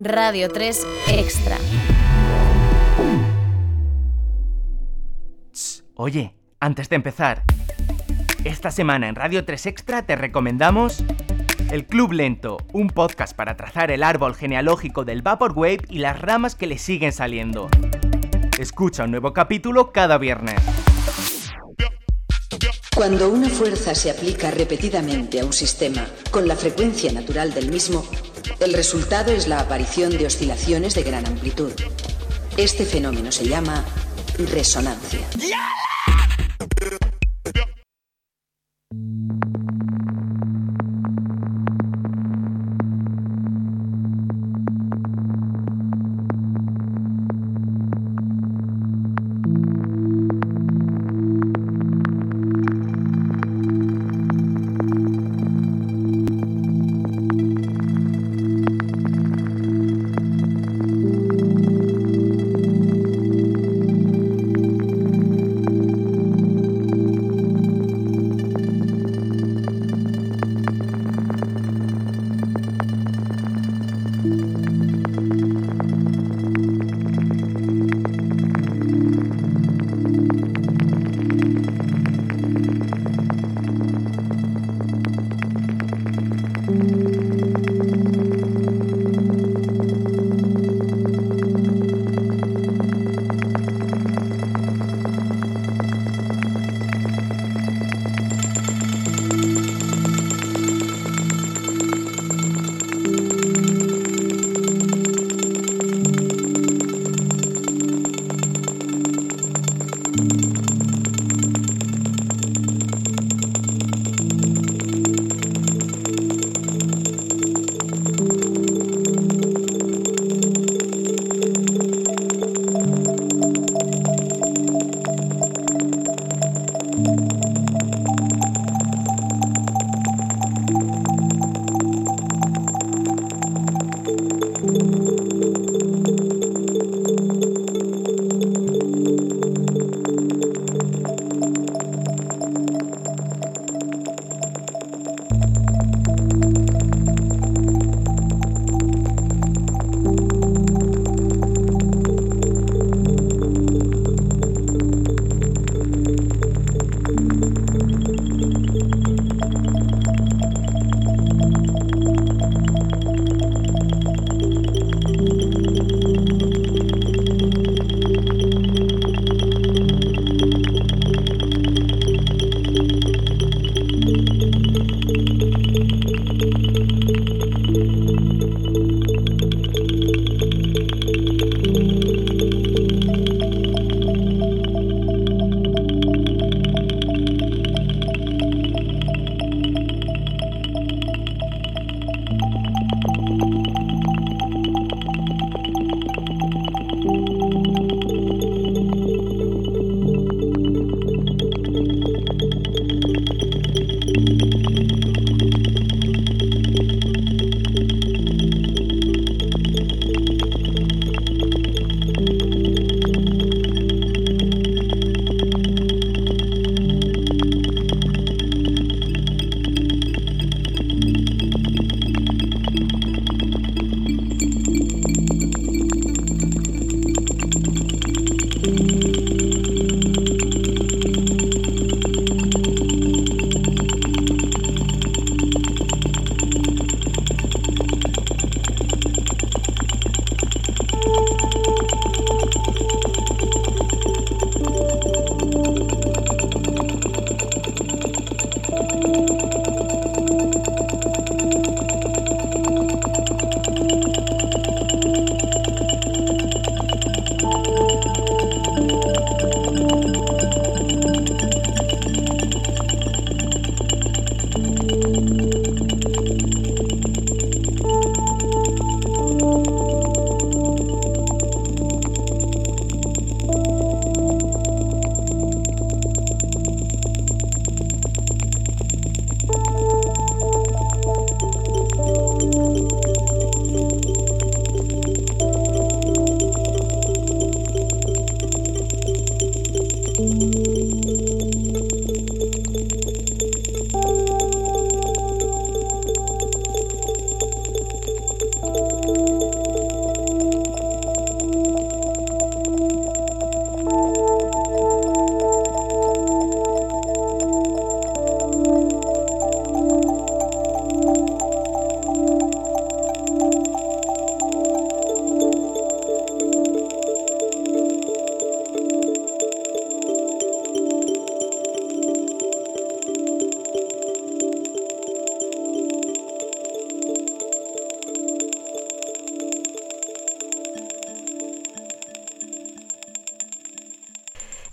Radio 3 Extra. Oye, antes de empezar, esta semana en Radio 3 Extra te recomendamos El Club Lento, un podcast para trazar el árbol genealógico del Vaporwave y las ramas que le siguen saliendo. Escucha un nuevo capítulo cada viernes. Cuando una fuerza se aplica repetidamente a un sistema con la frecuencia natural del mismo, el resultado es la aparición de oscilaciones de gran amplitud. Este fenómeno se llama resonancia.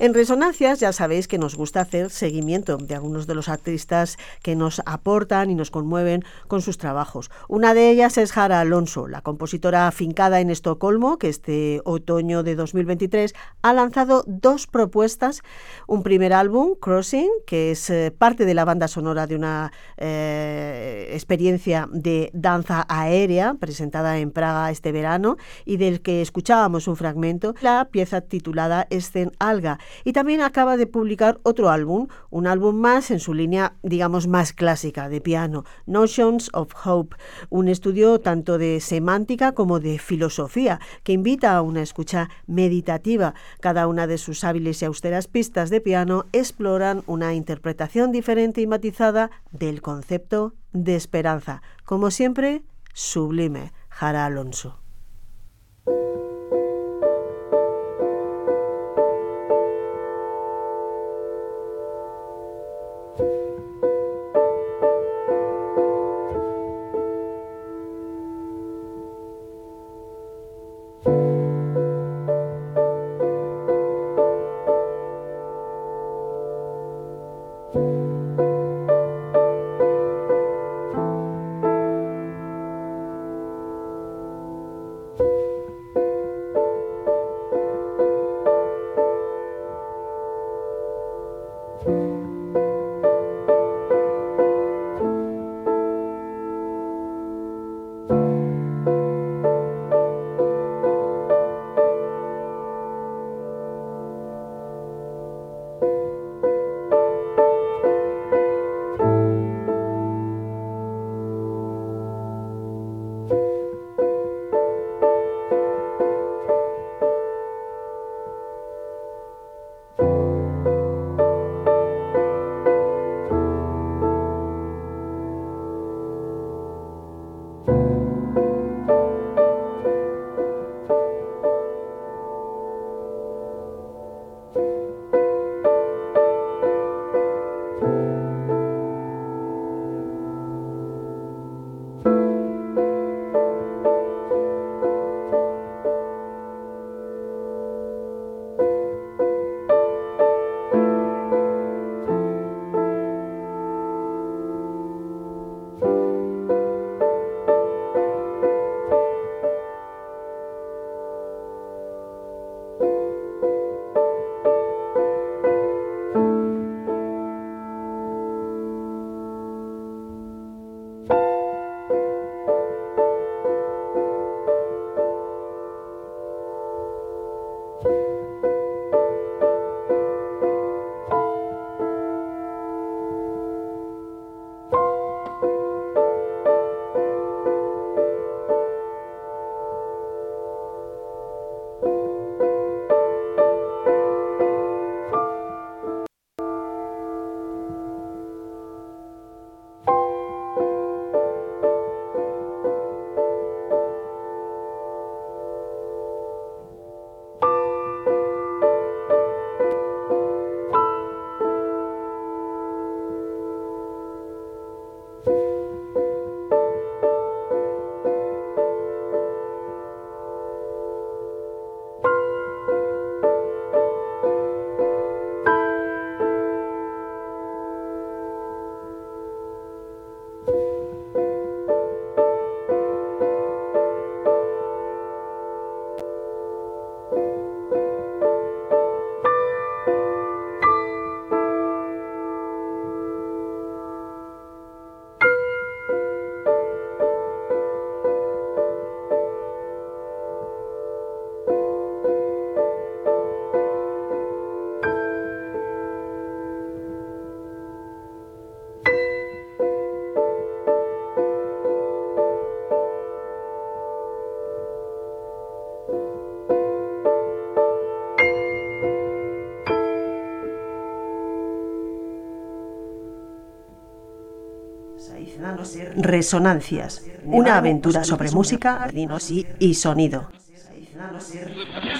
En Resonancias ya sabéis que nos gusta hacer seguimiento de algunos de los artistas que nos aportan y nos conmueven con sus trabajos. Una de ellas es Jara Alonso, la compositora afincada en Estocolmo, que este otoño de 2023 ha lanzado dos propuestas. Un primer álbum, Crossing, que es eh, parte de la banda sonora de una eh, experiencia de danza aérea presentada en Praga este verano y del que escuchábamos un fragmento, la pieza titulada Escen Alga y también acaba de publicar otro álbum, un álbum más en su línea, digamos, más clásica de piano, Notions of Hope, un estudio tanto de semántica como de filosofía, que invita a una escucha meditativa. Cada una de sus hábiles y austeras pistas de piano exploran una interpretación diferente y matizada del concepto de esperanza. Como siempre, sublime, Jara Alonso. Resonancias, una aventura sobre música, y sonido.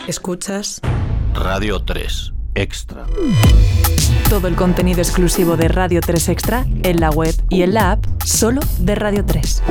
Escuchas Radio 3 Extra. Todo el contenido exclusivo de Radio 3 Extra en la web y en la app solo de Radio 3.